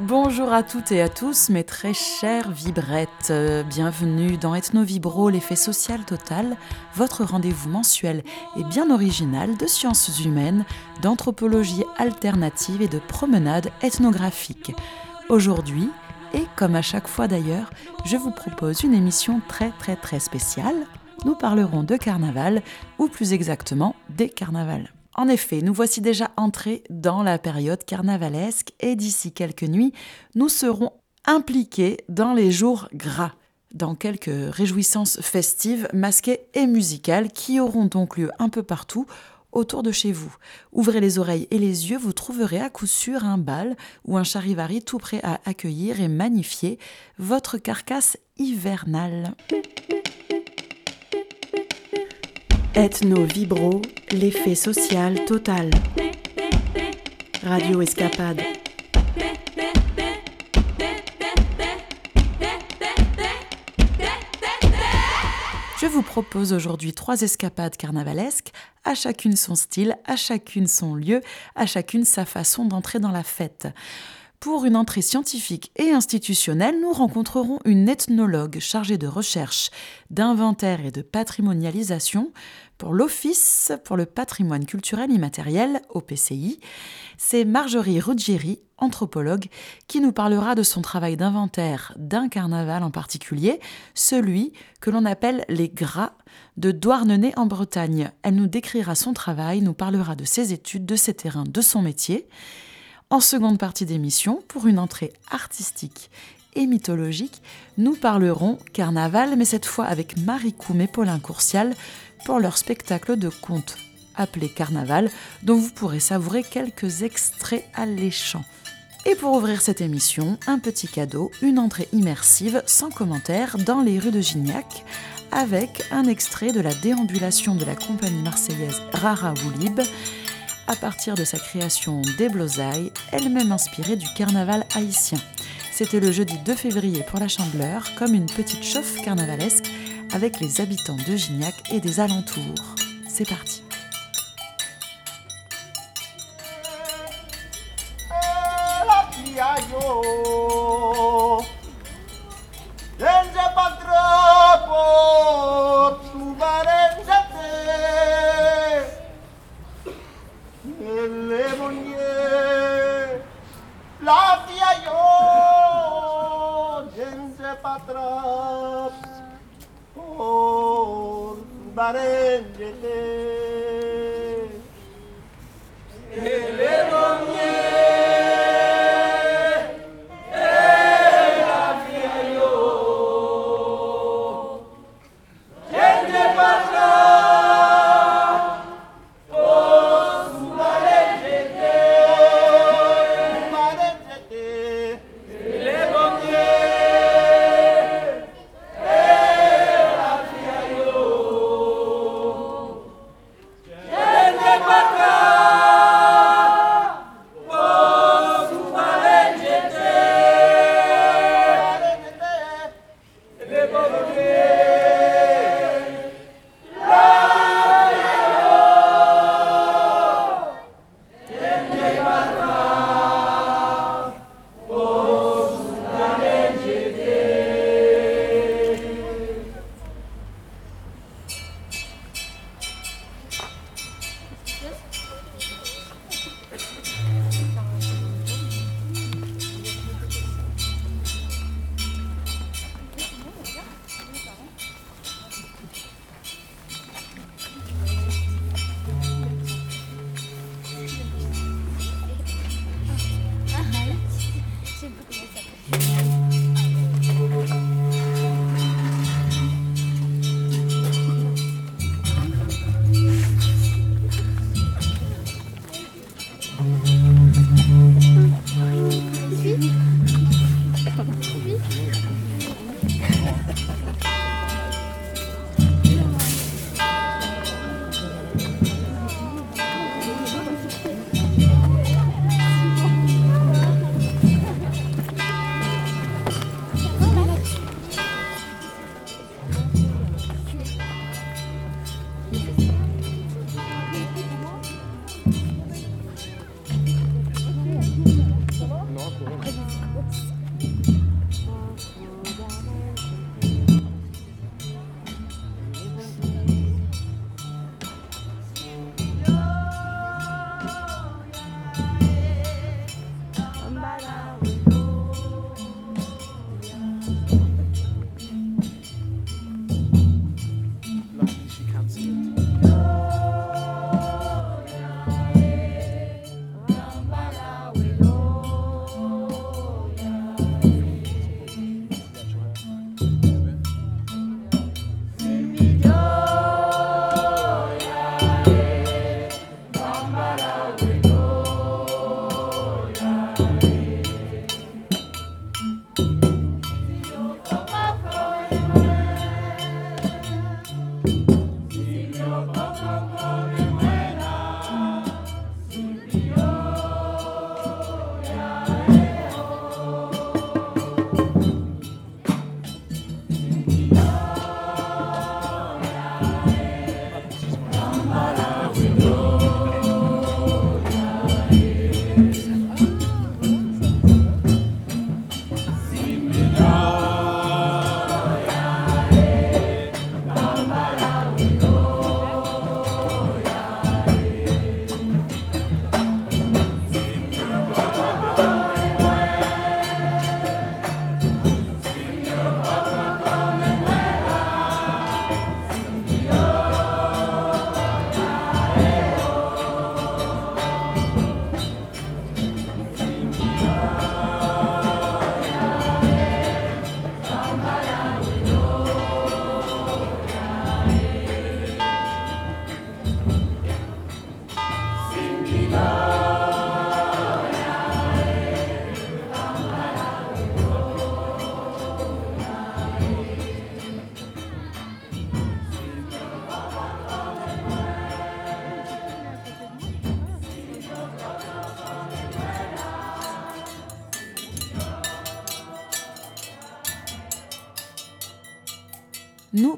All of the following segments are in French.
Bonjour à toutes et à tous, mes très chères vibrettes. Bienvenue dans Ethno Vibro, l'effet social total, votre rendez-vous mensuel et bien original de sciences humaines, d'anthropologie alternative et de promenade ethnographique. Aujourd'hui, et comme à chaque fois d'ailleurs, je vous propose une émission très très très spéciale. Nous parlerons de carnaval, ou plus exactement des carnavals. En effet, nous voici déjà entrés dans la période carnavalesque et d'ici quelques nuits, nous serons impliqués dans les jours gras, dans quelques réjouissances festives, masquées et musicales qui auront donc lieu un peu partout autour de chez vous. Ouvrez les oreilles et les yeux, vous trouverez à coup sûr un bal ou un charivari tout prêt à accueillir et magnifier votre carcasse hivernale. Ethno Vibro, l'effet social total. Radio Escapade. Je vous propose aujourd'hui trois escapades carnavalesques, à chacune son style, à chacune son lieu, à chacune sa façon d'entrer dans la fête. Pour une entrée scientifique et institutionnelle, nous rencontrerons une ethnologue chargée de recherche, d'inventaire et de patrimonialisation pour l'Office pour le patrimoine culturel immatériel, OPCI. C'est Marjorie Ruggieri, anthropologue, qui nous parlera de son travail d'inventaire d'un carnaval en particulier, celui que l'on appelle les Gras de Douarnenez en Bretagne. Elle nous décrira son travail, nous parlera de ses études, de ses terrains, de son métier. En seconde partie d'émission, pour une entrée artistique et mythologique, nous parlerons carnaval, mais cette fois avec Marie Coum et Paulin Courcial pour leur spectacle de contes appelé Carnaval, dont vous pourrez savourer quelques extraits alléchants. Et pour ouvrir cette émission, un petit cadeau, une entrée immersive sans commentaire dans les rues de Gignac, avec un extrait de la déambulation de la compagnie marseillaise Rara Woulib, à partir de sa création des Blosailles, elle-même inspirée du carnaval haïtien. C'était le jeudi 2 février pour la Chandeleur, comme une petite chauffe carnavalesque avec les habitants de Gignac et des alentours. C'est parti.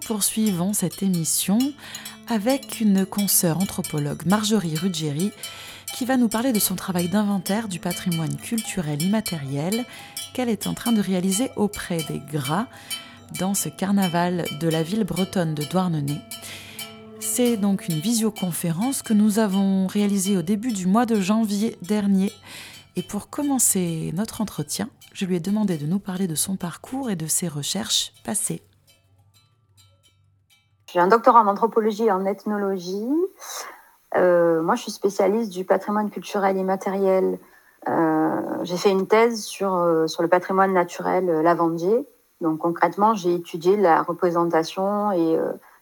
Poursuivons cette émission avec une consoeur anthropologue, Marjorie Ruggieri, qui va nous parler de son travail d'inventaire du patrimoine culturel immatériel qu'elle est en train de réaliser auprès des Gras dans ce carnaval de la ville bretonne de Douarnenez. C'est donc une visioconférence que nous avons réalisée au début du mois de janvier dernier. Et pour commencer notre entretien, je lui ai demandé de nous parler de son parcours et de ses recherches passées. J'ai un doctorat en anthropologie et en ethnologie. Euh, moi, je suis spécialiste du patrimoine culturel immatériel. Euh, j'ai fait une thèse sur, euh, sur le patrimoine naturel lavandier. Donc, concrètement, j'ai étudié la représentation et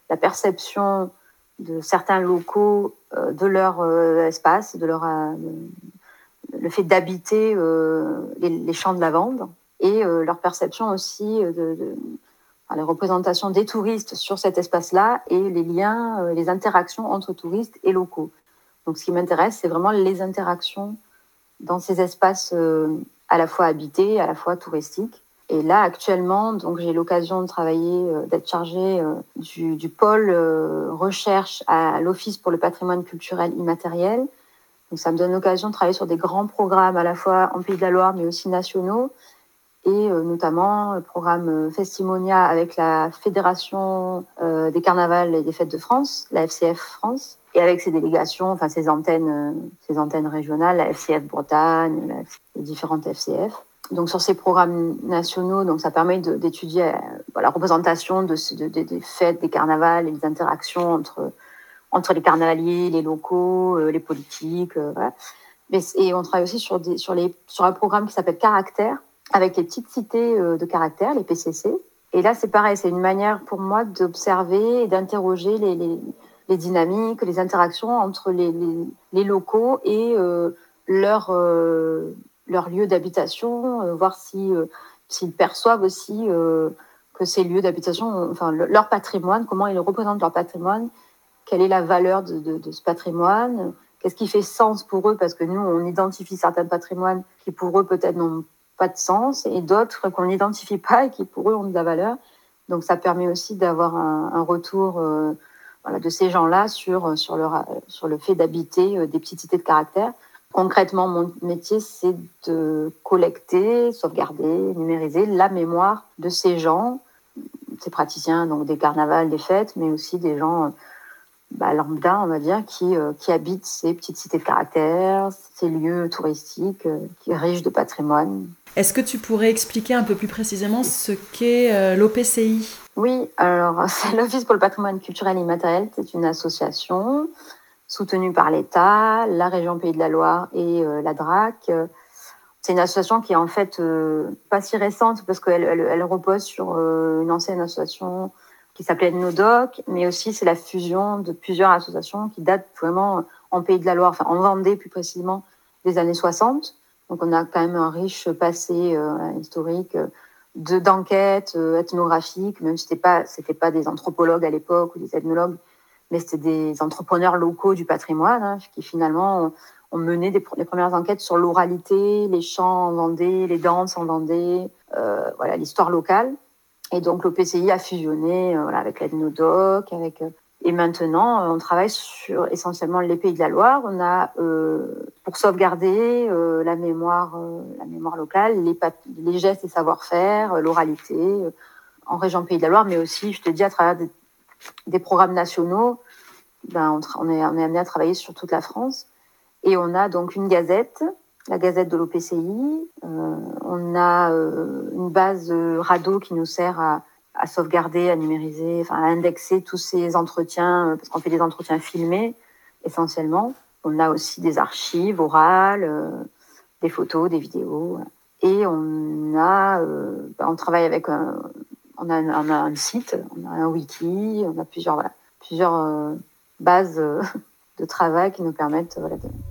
la perception de certains locaux de leur espace, de leur, le fait d'habiter les, champs de lavande et leur perception aussi de les représentations des touristes sur cet espace-là et les liens, euh, les interactions entre touristes et locaux. Donc, ce qui m'intéresse, c'est vraiment les interactions dans ces espaces euh, à la fois habités, à la fois touristiques. Et là, actuellement, donc j'ai l'occasion de travailler, euh, d'être chargée du, du, pôle recherche à l'Office pour le patrimoine culturel immatériel. Donc, ça me donne l'occasion de travailler sur des grands programmes à la fois en Pays de la Loire, mais aussi nationaux et euh, notamment le programme euh, Festimonia avec la Fédération euh, des carnavals et des fêtes de France, la FCF France, et avec ses délégations, enfin ses antennes, ses antennes régionales, la FCF Bretagne, les différentes FCF. Donc sur ces programmes nationaux, donc ça permet d'étudier la représentation de, de, des fêtes, des carnavals et des interactions entre entre les carnavaliers, les locaux, les politiques. Voilà. Et on travaille aussi sur, des, sur, les, sur un programme qui s'appelle Caractère, avec les petites cités euh, de caractère, les PCC. Et là, c'est pareil, c'est une manière pour moi d'observer et d'interroger les, dynamiques, les interactions entre les, locaux et euh, leur, euh, d'habitation, euh, voir si s'ils perçoivent aussi que ces lieux d'habitation, enfin leur patrimoine, comment ils représentent leur patrimoine, quelle est la valeur de, ce patrimoine, qu'est-ce qui fait sens pour eux, parce que nous, on identifie certains patrimoines qui pour eux peut-être n'ont pas de sens et d'autres qu'on n'identifie pas et qui pour eux ont de la valeur. Donc ça permet aussi d'avoir un, retour euh, voilà, de ces gens-là sur, sur, leur, sur le fait d'habiter euh, des petites cités de caractère. Concrètement, mon métier, c'est de collecter, sauvegarder, numériser la mémoire de ces gens, ces praticiens, donc des carnavals, des fêtes, mais aussi des gens bah, lambda, on va dire, qui, euh, qui habitent ces petites cités de caractère, ces lieux touristiques qui riches de patrimoine. Est-ce que tu pourrais expliquer un peu plus précisément ce qu'est euh, l'OPCI Oui, alors c'est l'Office pour le patrimoine culturel immatériel. C'est une association soutenue par l'État, la région Pays de la Loire et euh, la DRAC. C'est une association qui est en fait euh, pas si récente parce qu'elle elle, repose sur une ancienne association qui s'appelait Nodoc, mais aussi c'est la fusion de plusieurs associations qui datent vraiment en Pays de la Loire, enfin en Vendée plus précisément, des années 60 Donc on a quand même un riche passé historique de d'enquêtes ethnographiques, même si c'était pas c'était pas des anthropologues à l'époque ou des ethnologues, mais c'était des entrepreneurs locaux du patrimoine hein, qui finalement ont, mené des, les premières enquêtes sur l'oralité, les chants en Vendée, les danses en Vendée, voilà l'histoire locale. Et donc l'OPCI a fusionné voilà, avec l'ethnodoc, avec et maintenant, euh, on travaille sur essentiellement les pays de la Loire. On a, euh, pour sauvegarder euh, la mémoire, euh, la mémoire locale, les, les gestes et savoir-faire, euh, l'oralité en région Pays de la Loire, mais aussi, je te dis, à travers des, des programmes nationaux, ben, on, on, est, on est amené à travailler sur toute la France. Et on a donc une gazette, la gazette de l'OPCI. on a une base RADO qui nous sert à à sauvegarder, à numériser, enfin à indexer tous ces entretiens, euh, parce qu'on fait des entretiens filmés essentiellement. On a aussi des archives orales, euh, des photos, des vidéos. Et on a, euh, bah, on travaille avec un, on a, on a un site, on a un wiki, on a plusieurs, voilà, plusieurs euh, bases euh, de travail qui nous permettent voilà, de,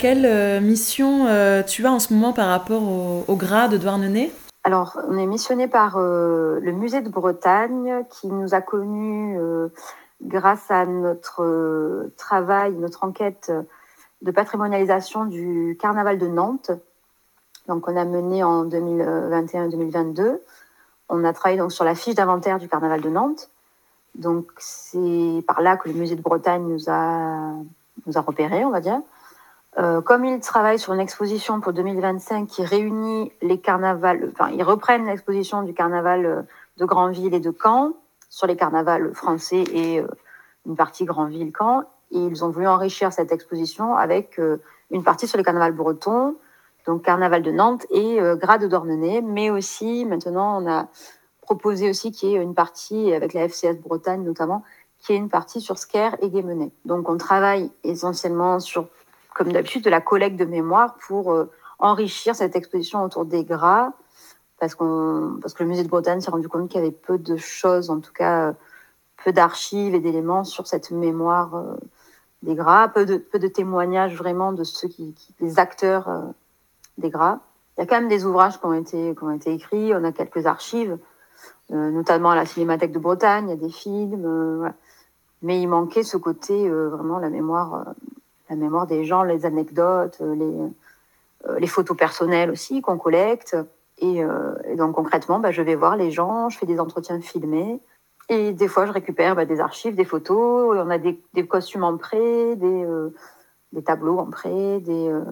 Quelle euh, mission euh, tu as en ce moment par rapport au, au grade de Douarnenez? Alors, on est missionné par euh, le musée de Bretagne qui nous a connus grâce à notre travail, notre enquête de patrimonialisation du carnaval de Nantes. Donc, on a mené en 2021-2022. On a travaillé donc sur la fiche d'inventaire du carnaval de Nantes. Donc, c'est par là que le musée de Bretagne nous a, nous a repérés, on va dire. Euh, comme ils travaillent sur une exposition pour 2025 qui réunit les carnavals, enfin, ils reprennent l'exposition du carnaval de Granville et de Caen, sur les carnavals français et euh, une partie Grandville-Camp. Et ils ont voulu enrichir cette exposition avec euh, une partie sur les carnavals bretons, donc Carnaval de Nantes et euh, Grade d'Ornenay, mais aussi maintenant on a proposé aussi qu'il y ait une partie avec la FCS Bretagne notamment, qui est une partie sur Sker et Guémenet. Donc on travaille essentiellement sur, comme d'habitude, de la collecte de mémoire pour euh, enrichir cette exposition autour des gras, parce, parce que le musée de Bretagne s'est rendu compte qu'il y avait peu de choses, en tout cas peu d'archives et d'éléments sur cette mémoire euh, des gras, peu de, peu de témoignages vraiment de ceux qui, qui des acteurs euh, des gras. Il y a quand même des ouvrages qui ont été, qui ont été écrits, on a quelques archives, euh, notamment à la Cinémathèque de Bretagne, il y a des films, euh, mais il manquait ce côté euh, vraiment la mémoire, la mémoire des gens, les anecdotes, les, les photos personnelles aussi qu'on collecte. Et, euh, donc concrètement, bah, je vais voir les gens, je fais des entretiens filmés. Et des fois, je récupère bah, des archives, des photos. On a des, costumes en prêt, des, euh, tableaux en prêt, des, euh,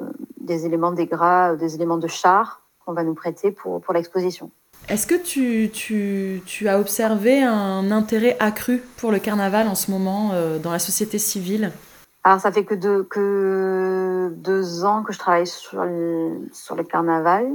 éléments des gras, des éléments de char qu'on va nous prêter pour, l'exposition. Est-ce que tu, as observé un intérêt accru pour le carnaval en ce moment euh, dans la société civile? Alors, ça fait que deux, que deux ans que je travaille sur le, sur le carnaval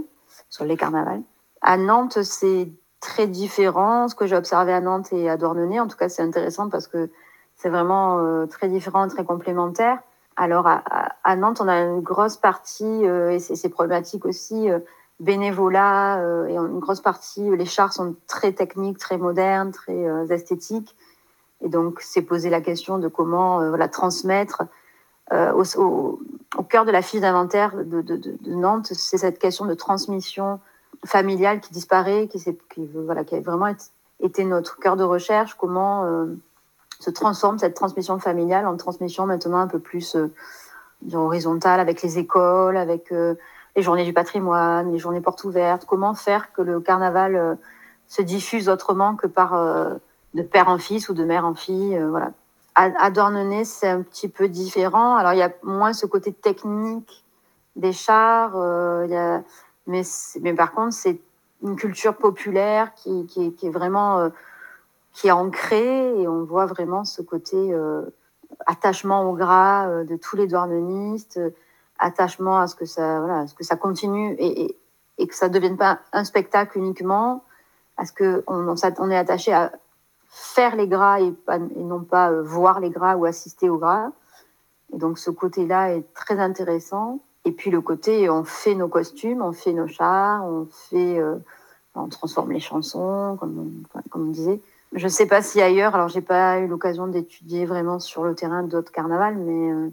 sur les carnavals. À Nantes, c'est très différent. Ce que j'ai observé à Nantes et à Douarnenez, en tout cas, c'est intéressant parce que c'est vraiment euh, très différent, très complémentaire. Alors, à, à, Nantes, on a une grosse partie, euh, et c'est problématique aussi, euh, bénévolat, euh, et une grosse partie, les chars sont très techniques, très modernes, très esthétiques. Et donc, c'est poser la question de comment euh, transmettre euh, au, cœur de la fiche d'inventaire de, Nantes, c'est cette question de transmission familiale qui disparaît, qui, voilà, qui a vraiment été notre cœur de recherche, comment euh, se transforme cette transmission familiale en transmission maintenant un peu plus euh, horizontale avec les écoles, avec les journées du patrimoine, les journées portes ouvertes, comment faire que le carnaval se diffuse autrement que par de père en fils ou de mère en fille. voilà. À, c'est un petit peu différent. Alors, il y a moins ce côté technique des chars, a, mais, mais par contre, c'est une culture populaire qui, qui, est vraiment qui est ancrée et on voit vraiment ce côté attachement au gras de tous les douarnenistes, attachement à ce que ça, voilà, ce que ça continue et, et, que ça ne devienne pas un spectacle uniquement, à ce qu'on on, on est attaché à faire les gras et, non pas euh, voir les gras ou assister aux gras. Et donc ce côté-là est très intéressant. Et puis le côté, on fait nos costumes, on fait nos chars, on fait, euh, on transforme les chansons, comme on, comme disait. Je ne sais pas si ailleurs, alors j'ai pas eu l'occasion d'étudier vraiment sur le terrain d'autres carnavals, mais euh,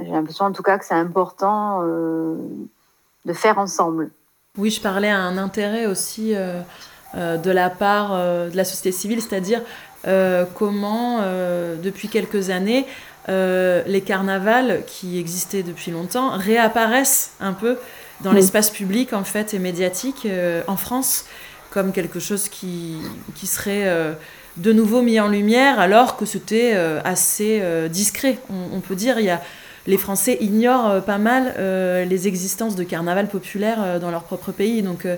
j'ai l'impression en tout cas que c'est important de faire ensemble. Oui, je parlais à un intérêt aussi de la part euh, de la société civile, c'est-à-dire euh, comment, euh, depuis quelques années, les carnavals qui existaient depuis longtemps réapparaissent un peu dans oui. l'espace public en fait et médiatique en France comme quelque chose qui, qui serait de nouveau mis en lumière alors que c'était assez discret. On, on, peut dire il y a les Français ignorent pas mal euh, les existences de carnaval populaire euh, dans leur propre pays. Donc, euh,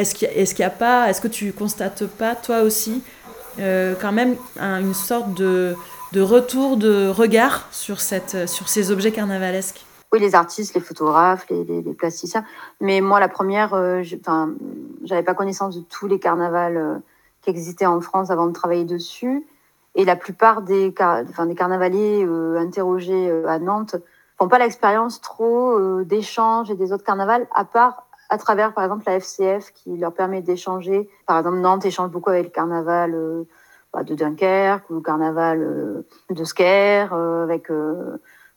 est-ce qu'il a, pas, est-ce que tu constates pas, toi aussi, quand même un, une sorte de, retour de regard sur, cette, sur ces objets carnavalesques? Oui, les artistes, les photographes, les, plasticiens. Mais moi, la première, euh, j'avais pas connaissance de tous les carnavals euh, qui existaient en France avant de travailler dessus. Et la plupart des, car... des carnavaliers euh, interrogés euh, à Nantes font pas l'expérience trop euh, d'échanges et des autres carnavals, à part à travers, par exemple, la FCF qui leur permet d'échanger. Par exemple, Nantes échange beaucoup avec le carnaval euh, bah, de Dunkerque ou le carnaval euh, de Sker, euh, avec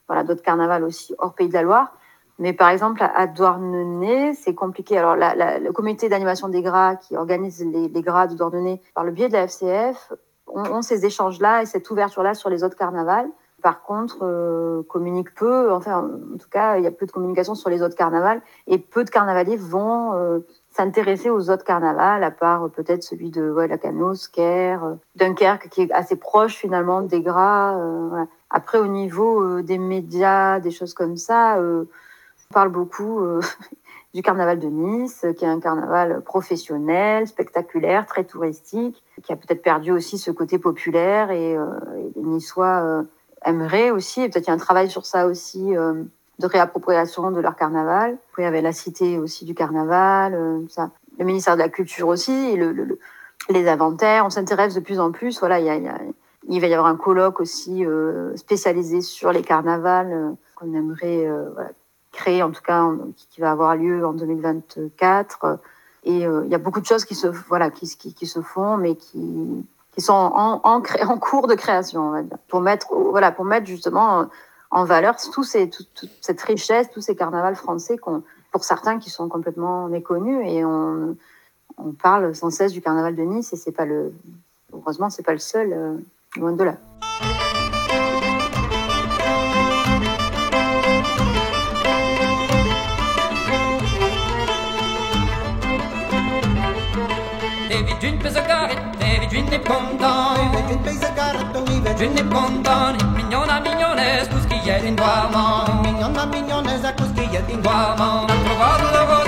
voilà, d'autres carnavals aussi hors Pays de la Loire. Mais par exemple, à Douarnenez, c'est compliqué. Alors, la, la, le comité d'animation des gras qui organise les, les gras de Douarnenez par le biais de la FCF ont, ont ces échanges-là et cette ouverture-là sur les autres carnavals. Par contre, euh, communique peu. Enfin, en tout cas, il y a peu de communication sur les autres carnavals et peu de carnavaliers vont euh, s'intéresser aux autres carnavals, à part euh, peut-être celui de ouais, Sker, euh, Dunkerque, qui est assez proche finalement des gras. Après, au niveau des médias, des choses comme ça, on parle beaucoup du carnaval de Nice, qui est un carnaval professionnel, spectaculaire, très touristique, qui a peut-être perdu aussi ce côté populaire et, et les Niçois aimeraient aussi, et peut-être il y a un travail sur ça aussi, euh, de réappropriation de leur carnaval. Puis il y avait la cité aussi du carnaval, euh, ça. le ministère de la Culture aussi, les inventaires, on s'intéresse de plus en plus, voilà, il va y avoir un colloque aussi euh, spécialisé sur les carnavals qu'on aimerait créé, en tout cas, qui va avoir lieu en 2024. Et il y a beaucoup de choses qui se, voilà, qui se font, mais qui, qui sont en, cours de création, pour mettre, voilà, pour mettre justement en valeur tout, toute cette richesse, tous ces carnavals français, pour certains qui sont complètement méconnus. Et on, on parle sans cesse du carnaval de Nice, et c'est pas le, heureusement, c'est pas le seul, euh, loin de là. Mignona, in Mignona, in trovato trovato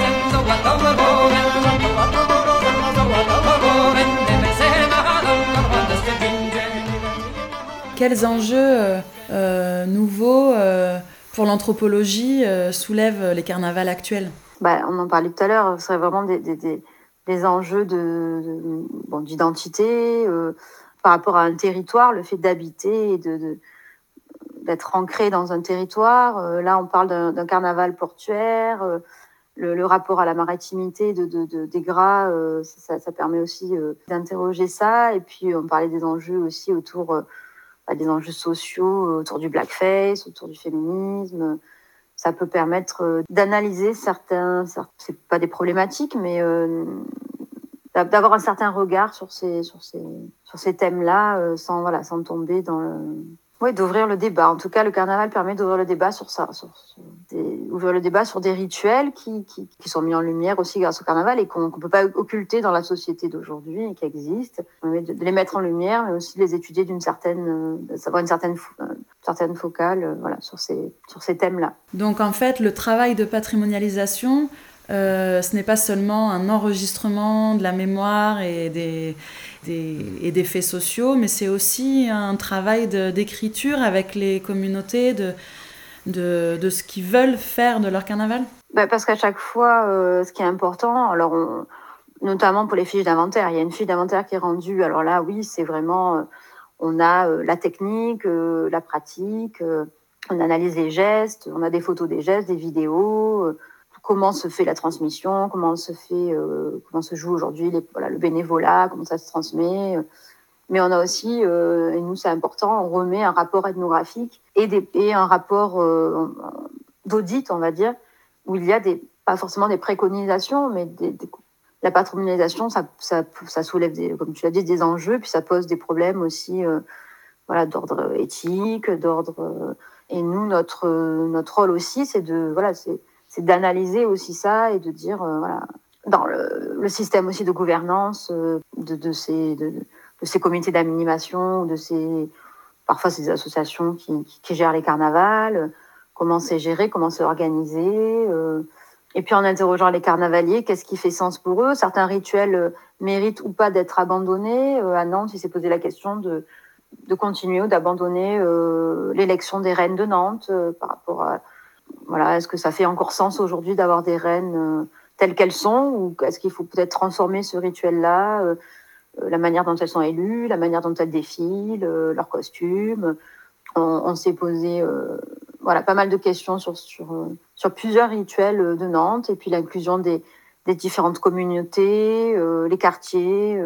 Quels enjeux euh, nouveaux euh, pour l'anthropologie euh, soulèvent les carnavals actuels? Bah, On en parlait tout à l'heure, ce serait vraiment des, des, des des enjeux de, d'identité euh, par rapport à un territoire, le fait d'habiter et de, d'être ancré dans un territoire. Euh, là, on parle d'un, carnaval portuaire. Euh, le, rapport à la maritimité de, de, de des gras, ça, permet aussi d'interroger ça. Et puis, on parlait des enjeux aussi autour bah, des enjeux sociaux, autour du blackface, autour du féminisme ça peut permettre euh, d'analyser certains, c'est pas des problématiques, mais euh, d'avoir un certain regard sur ces, sur ces, sur ces thèmes-là, euh, sans, voilà, sans tomber dans le, Oui, d'ouvrir le débat. En tout cas, le carnaval permet d'ouvrir le débat sur ça, sur, des, le débat sur des rituels qui, qui, sont mis en lumière aussi grâce au carnaval et qu'on ne peut pas occulter dans la société d'aujourd'hui et qui existent. De, les mettre en lumière, mais aussi de les étudier d'une certaine, d'avoir une certaine, certaine focale, voilà, sur ces, sur ces thèmes-là. Donc en fait, le travail de patrimonialisation, euh, ce n'est pas seulement un enregistrement de la mémoire et des, des, et des faits sociaux, mais c'est aussi un travail d'écriture avec les communautés de, de, de ce qu'ils veulent faire de leur carnaval bah Parce qu'à chaque fois, euh, ce qui est important, alors notamment pour les fiches d'inventaire, il y a une fiche d'inventaire qui est rendue. Alors là, oui, c'est vraiment, euh, on a la technique, la pratique, on analyse les gestes, on a des photos des gestes, des vidéos comment se fait la transmission, comment se fait, euh, comment se joue aujourd'hui le bénévolat, comment ça se transmet. Mais on a aussi, euh, et nous c'est important, on remet un rapport ethnographique et, des, et un rapport euh, d'audit, on va dire, où il y a des, pas forcément des préconisations, mais la patrimonialisation, ça, ça, soulève, des, comme tu l'as dit, des enjeux, puis ça pose des problèmes aussi voilà, d'ordre éthique, d'ordre... et nous, notre, notre rôle aussi, c'est de... Voilà, c'est c'est d'analyser aussi ça et de dire, euh, voilà, dans le, système aussi de gouvernance euh, de, ces, de, de ces comités d'animation, de ces, parfois ces associations qui, qui, gèrent les carnavals, comment c'est géré, comment c'est organisé. Euh, et puis en interrogeant les carnavaliers, qu'est-ce qui fait sens pour eux? Certains rituels méritent ou pas d'être abandonnés. à Nantes, il s'est posé la question de, de continuer ou d'abandonner l'élection des reines de Nantes par rapport à voilà, est-ce que ça fait encore sens aujourd'hui d'avoir des reines euh, telles qu'elles sont ou est-ce qu'il faut peut-être transformer ce rituel-là, euh, euh, la manière dont elles sont élues, la manière dont elles défilent, leurs costumes? On, s'est posé voilà, pas mal de questions sur, sur, sur plusieurs rituels de Nantes et puis l'inclusion des, des différentes communautés, les quartiers,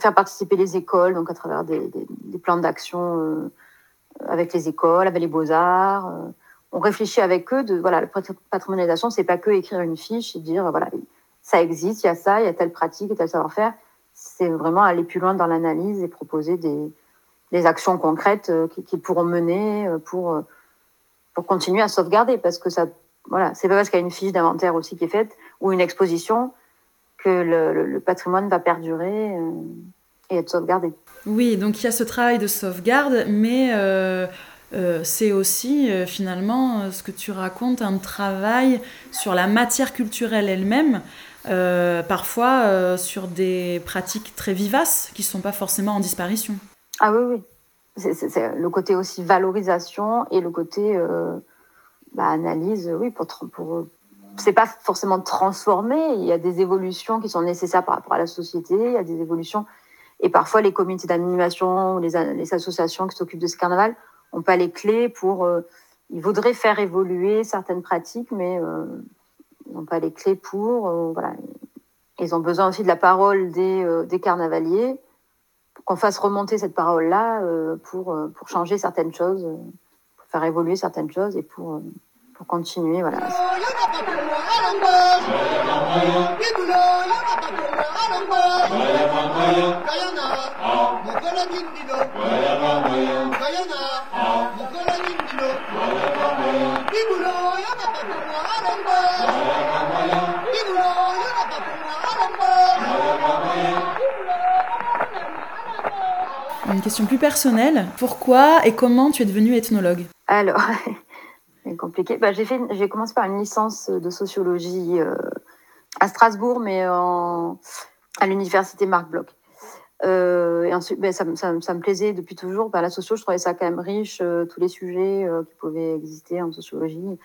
faire participer les écoles donc à travers des, des plans d'action avec les écoles, avec les beaux-arts on réfléchit avec eux de voilà la patrimonialisation c'est pas que écrire une fiche et dire voilà ça existe il y a ça il y a telle pratique tel savoir-faire c'est vraiment aller plus loin dans l'analyse et proposer des, des actions concrètes euh, qu'ils qui pourront mener euh, pour euh, pour continuer à sauvegarder parce que ça voilà c'est pas parce qu'il y a une fiche d'inventaire aussi qui est faite ou une exposition que le, patrimoine va perdurer et être sauvegardé. Oui, donc il y a ce travail de sauvegarde, mais euh, c'est aussi euh, finalement euh, ce que tu racontes, un travail sur la matière culturelle elle-même, parfois sur des pratiques très vivaces qui ne sont pas forcément en disparition. Ah oui, oui. C'est le côté aussi valorisation et le côté bah, analyse, oui, pour, pour c'est pas forcément transformer, il y a des évolutions qui sont nécessaires par rapport à la société, il y a des évolutions, et parfois les comités d'animation ou les, les associations qui s'occupent de ce carnaval n'ont pas les clés pour. Euh, ils voudraient faire évoluer certaines pratiques, mais euh, ils n'ont pas les clés pour. Euh, voilà. Ils ont besoin aussi de la parole des, euh, des carnavaliers qu'on fasse remonter cette parole-là euh, pour, pour changer certaines choses, pour faire évoluer certaines choses et pour, pour continuer. Voilà. Une question plus personnelle. Pourquoi et comment tu es devenue ethnologue Alors, c'est compliqué. Bah, j'ai fait, j'ai commencé par une licence de sociologie euh, à Strasbourg, mais en, à l'université Marc Bloch. Euh, et ensuite, ben, ça, ça, ça, me plaisait depuis toujours. Ben, la socio, je trouvais ça quand même riche, euh, tous les sujets qui pouvaient exister en sociologie,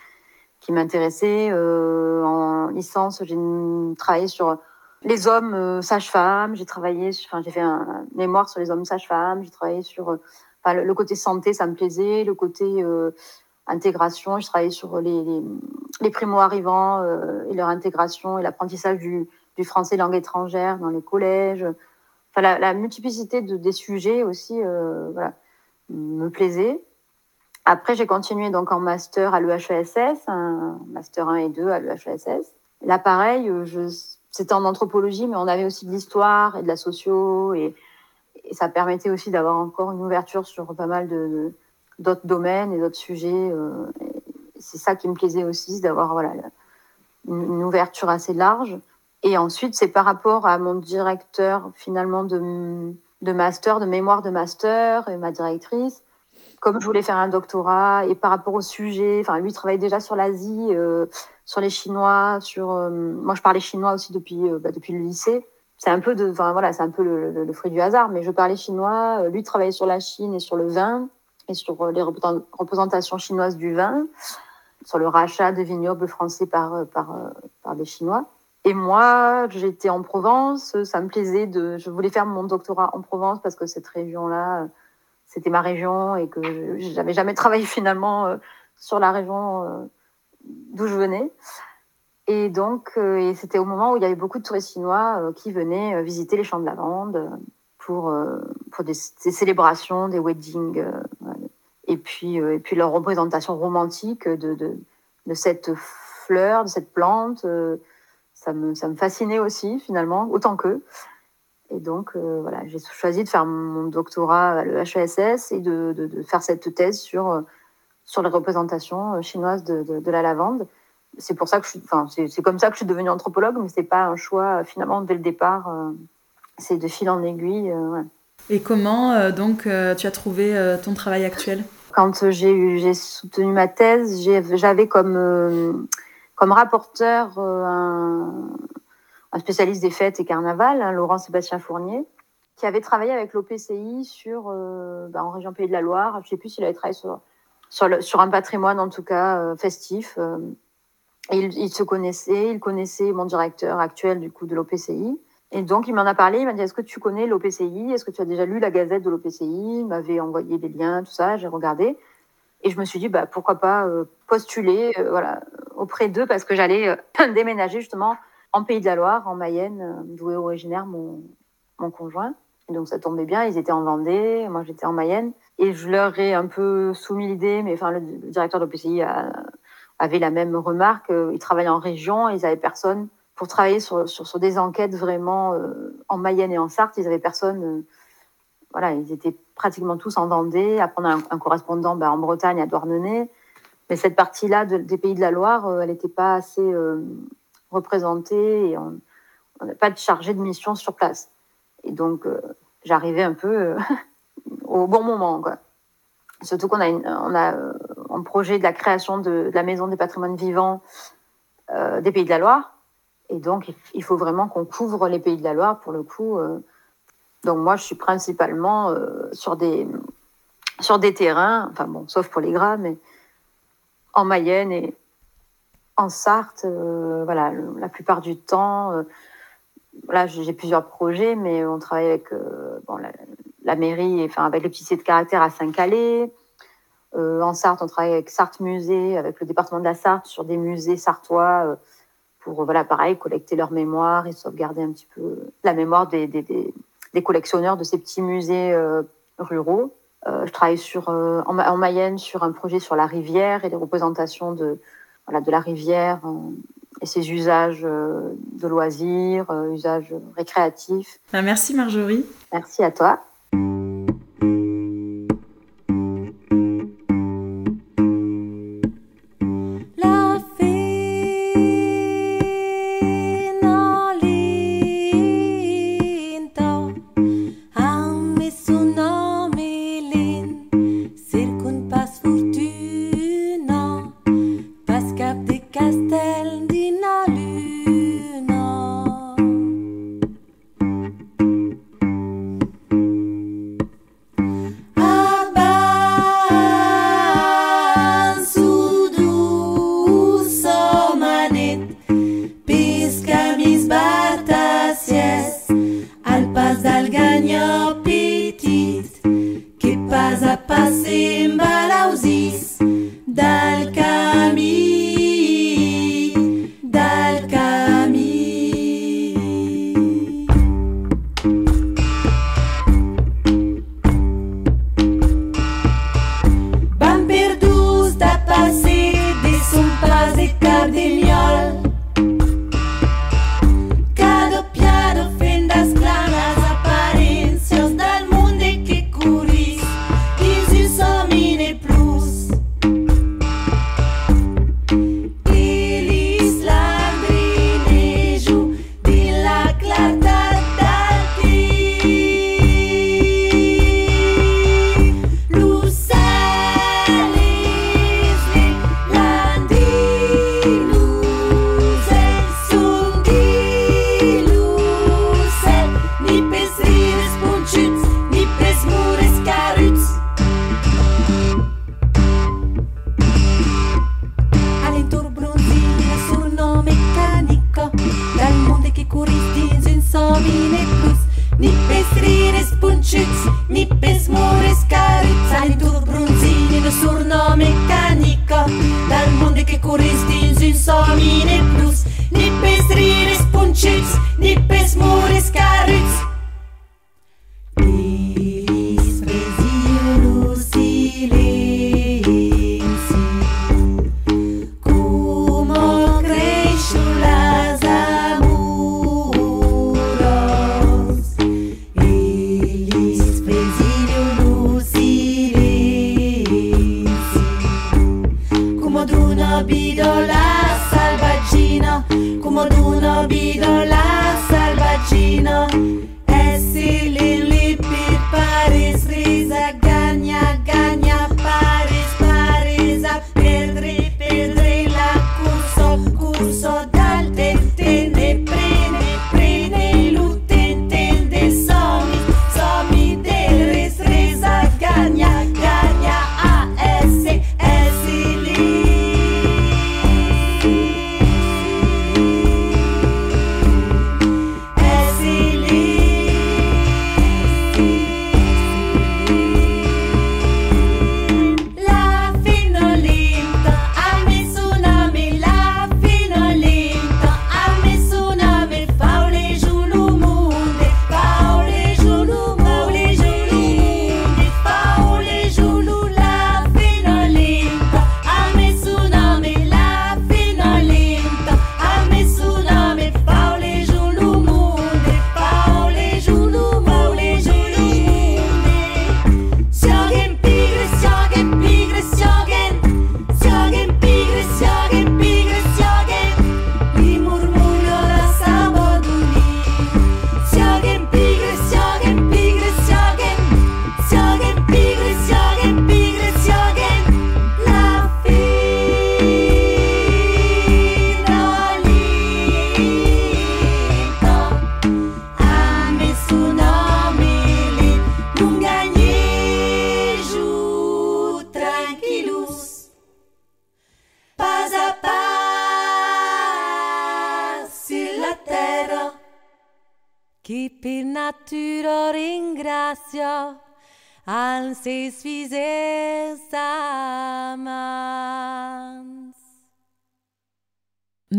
qui m'intéressaient. En licence, j'ai travaillé sur les hommes euh, sages-femmes. J'ai travaillé, enfin, j'ai fait un, mémoire sur les hommes sages-femmes. J'ai travaillé sur, enfin, le, côté santé, ça me plaisait. Le côté intégration, j'ai travaillé sur les, les, primo-arrivants et leur intégration et l'apprentissage du, français langue étrangère dans les collèges enfin, la, multiplicité de, des sujets aussi euh, me plaisait. Après, j'ai continué donc en master à l'EHESS, master 1 et 2 à l'EHESS. Là, pareil, euh, je, c'était en anthropologie, mais on avait aussi de l'histoire et de la socio, et, ça permettait aussi d'avoir encore une ouverture sur pas mal de, d'autres domaines et d'autres sujets. c'est ça qui me plaisait aussi, d'avoir voilà, une, ouverture assez large. Et ensuite, c'est par rapport à mon directeur finalement de, de master, de mémoire de master et ma directrice. Comme je voulais faire un doctorat et par rapport au sujet, enfin lui travaille déjà sur l'Asie, euh, sur les Chinois, sur euh, moi je parlais chinois aussi depuis euh, bah, depuis le lycée. C'est un peu de, enfin voilà, c'est un peu le, le, fruit du hasard, mais je parlais chinois. lui travaillait sur la Chine et sur le vin et sur les représentations chinoises du vin, sur le rachat des vignobles français par par par des Chinois. Et moi, j'étais en Provence, ça me plaisait de, je voulais faire mon doctorat en Provence parce que cette région-là, c'était ma région et que j'avais jamais travaillé finalement euh, sur la région euh, d'où je venais. Et donc, euh, c'était au moment où il y avait beaucoup de touristes chinois qui venaient visiter les champs de lavande pour, pour des, célébrations, des weddings, et puis, et puis leur représentation romantique de, de, de cette fleur, de cette plante ça me, ça me fascinait aussi, finalement, autant qu'eux. Et donc, euh, voilà, j'ai choisi de faire mon doctorat à l'EHESS et de, de, faire cette thèse sur, euh, sur les représentations euh, chinoises de, de la lavande. C'est pour ça que je enfin, c'est comme ça que je suis devenue anthropologue, mais c'est pas un choix finalement dès le départ. c'est de fil en aiguille. Et comment donc tu as trouvé ton travail actuel? Quand j'ai soutenu ma thèse, j'avais comme comme rapporteur euh, un, spécialiste des fêtes et carnaval, hein, Laurent Sébastien Fournier, qui avait travaillé avec l'OPCI sur, euh, bah, en région Pays de la Loire. Je ne sais plus s'il avait travaillé sur, sur, sur, un patrimoine, en tout cas, euh, festif. et il, se connaissait, il connaissait mon directeur actuel du coup de l'OPCI. Et donc, il m'en a parlé, il m'a dit, est-ce que tu connais l'OPCI Est-ce que tu as déjà lu la gazette de l'OPCI Il m'avait envoyé des liens, tout ça, j'ai regardé. Et je me suis dit, bah, pourquoi pas euh, postuler euh, voilà, auprès d'eux parce que j'allais euh, déménager justement en Pays de la Loire, en Mayenne, d'où est originaire mon, mon conjoint. Donc ça tombait bien, ils étaient en Vendée, moi j'étais en Mayenne. Et je leur ai un peu soumis l'idée, mais enfin, le, directeur de l'OPCI avait la même remarque. Ils travaillaient en région, ils avaient personne pour travailler sur, sur, des enquêtes vraiment en Mayenne et en Sarthe. Ils avaient personne voilà, ils étaient pratiquement tous en Vendée, à prendre un, correspondant ben, en Bretagne, à Douarnenez. Mais cette partie-là des pays de la Loire, euh, elle n'était pas assez euh, représentée et on n'a pas de chargé de mission sur place. Et donc, euh, j'arrivais un peu au bon moment. Quoi. Surtout qu'on a, on a un projet de la création de, la Maison des patrimoines vivants des pays de la Loire. Et donc, il faut vraiment qu'on couvre les pays de la Loire, pour le coup. Donc moi, je suis principalement euh, sur, des, sur des terrains, enfin bon, sauf pour les gras, mais en Mayenne et en Sarthe, euh, voilà, la plupart du temps. Euh, là, j'ai plusieurs projets, mais on travaille avec bon, la, mairie, enfin avec le petit de caractère à Saint-Calais. en Sarthe, on travaille avec Sarthe Musée, avec le département de la Sarthe, sur des musées sartois pour, voilà, pareil, collecter leur mémoire et sauvegarder un petit peu la mémoire des, des, collectionneurs de ces petits musées euh, ruraux. Euh, je travaille sur, euh, en, Mayenne sur un projet sur la rivière et les représentations de, voilà, de la rivière et ses usages de loisirs, usages récréatifs. Bah, merci Marjorie. Merci à toi.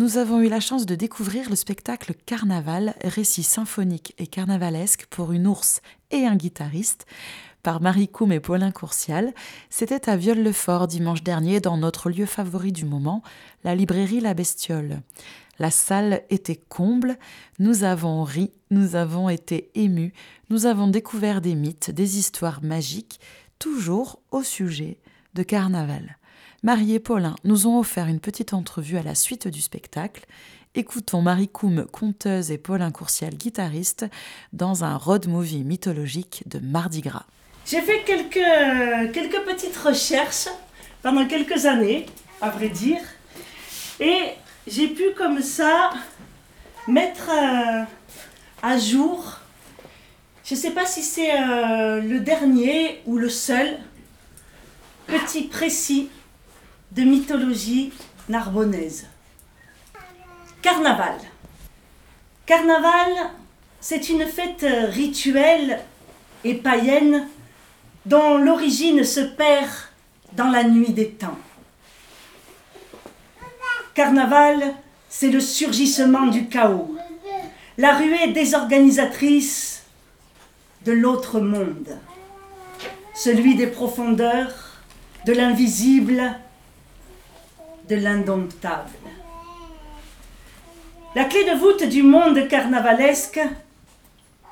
Nous avons eu la chance de découvrir le spectacle Carnaval, récit symphonique et carnavalesque pour une ours et un guitariste, par Marie Coum et Paulin Courcial. C'était à Viol-le-Fort dimanche dernier dans notre lieu favori du moment, la librairie La Bestiole. La salle était comble, nous avons ri, nous avons été émus, nous avons découvert des mythes, des histoires magiques, toujours au sujet de carnaval. Marie et Paulin nous ont offert une petite entrevue à la suite du spectacle. Écoutons Marie Coum, conteuse, et Paulin Courcial, guitariste, dans un road movie mythologique de Mardi Gras. J'ai fait quelques, quelques petites recherches pendant quelques années, à vrai dire, et j'ai pu comme ça mettre euh, à jour, je ne sais pas si c'est euh, le dernier ou le seul, petit précis de mythologie narbonnaise. Carnaval. Carnaval, c'est une fête rituelle et païenne dont l'origine se perd dans la nuit des temps. Carnaval, c'est le surgissement du chaos, la ruée désorganisatrice de l'autre monde, celui des profondeurs, de l'invisible, de l'indomptable. La clé de voûte du monde carnavalesque,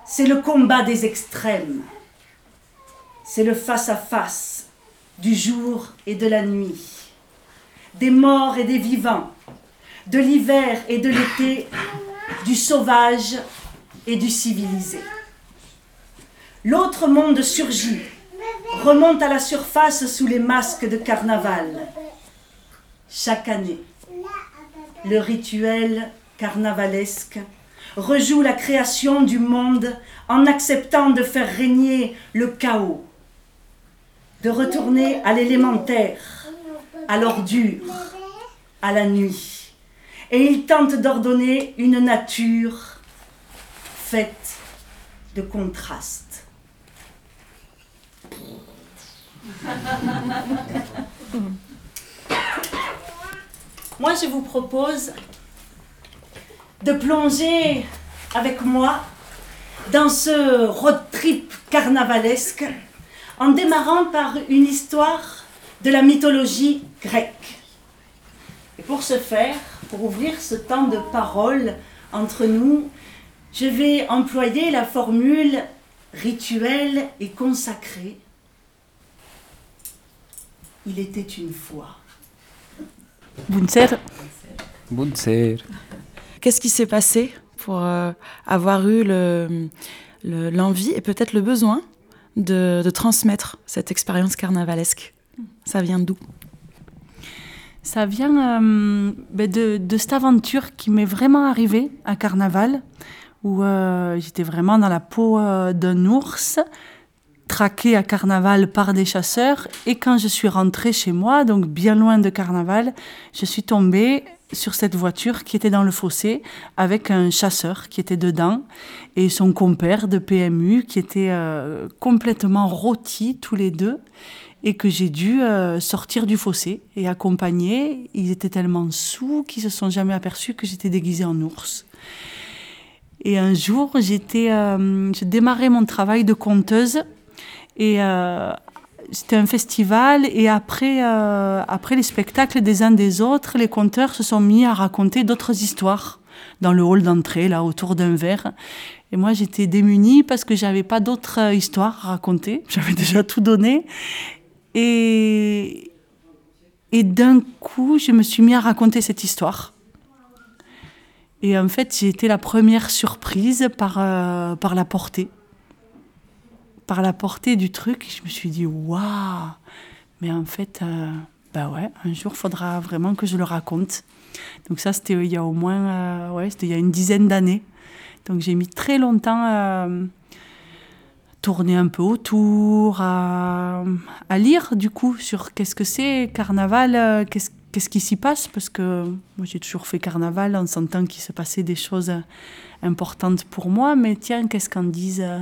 c'est le combat des extrêmes. C'est le face-à-face du jour et de la nuit, des morts et des vivants, de l'hiver et de l'été, du sauvage et du civilisé. L'autre monde surgit, remonte à la surface sous les masques de carnaval. Chaque année, le rituel carnavalesque rejoue la création du monde en acceptant de faire régner le chaos, de retourner à l'élémentaire, à l'ordure, à la nuit. Et il tente d'ordonner une nature faite de contrastes. Moi, je vous propose de plonger avec moi dans ce road trip carnavalesque en démarrant par une histoire de la mythologie grecque. Et pour ce faire, pour ouvrir ce temps de parole entre nous, je vais employer la formule rituel et consacré. Il était une fois. Bunser, Bunser. qu'est-ce qui s'est passé pour euh, avoir eu le- le- l'envie et peut-être le besoin de, de transmettre cette expérience carnavalesque? Ça vient d'où? Ça vient euh, ben, de, de cette aventure qui m'est vraiment arrivée à Carnaval, où euh, j'étais vraiment dans la peau euh, d'un ours, traqué à Carnaval par des chasseurs. Et quand je suis rentrée chez moi, donc bien loin de Carnaval, je suis tombée sur cette voiture qui était dans le fossé avec un chasseur qui était dedans et son compère de PMU qui était euh, complètement rôti tous les deux et que j'ai dû euh, sortir du fossé et accompagner. Ils étaient tellement sous qu'ils se sont jamais aperçus que j'étais déguisée en ours. Et un jour, j'étais, euh, je démarrais mon travail de conteuse et euh, c'était un festival et après, euh, après les spectacles des uns des autres, les conteurs se sont mis à raconter d'autres histoires dans le hall d'entrée, là, autour d'un verre. Et moi, j'étais démunie parce que j'avais pas d'autres euh, histoires à raconter. J'avais déjà tout donné. Et, et d'un coup, je me suis mis à raconter cette histoire. Et en fait, j'ai été la première surprise par, par la portée. Par la portée du truc. Je me suis dit, waouh Mais en fait, euh, bah ouais, un jour, faudra vraiment que je le raconte. Donc ça, c'était il y a au moins, euh, ouais, c'était il y a une dizaine d'années. Donc j'ai mis très longtemps à tourner un peu autour, à, lire du coup sur qu'est-ce que c'est carnaval, euh, qu'est-ce qu'est-ce qui s'y passe, parce que moi j'ai toujours fait carnaval en sentant qu'il se passait des choses euh, importantes pour moi, mais tiens, qu'est-ce qu'en disent euh,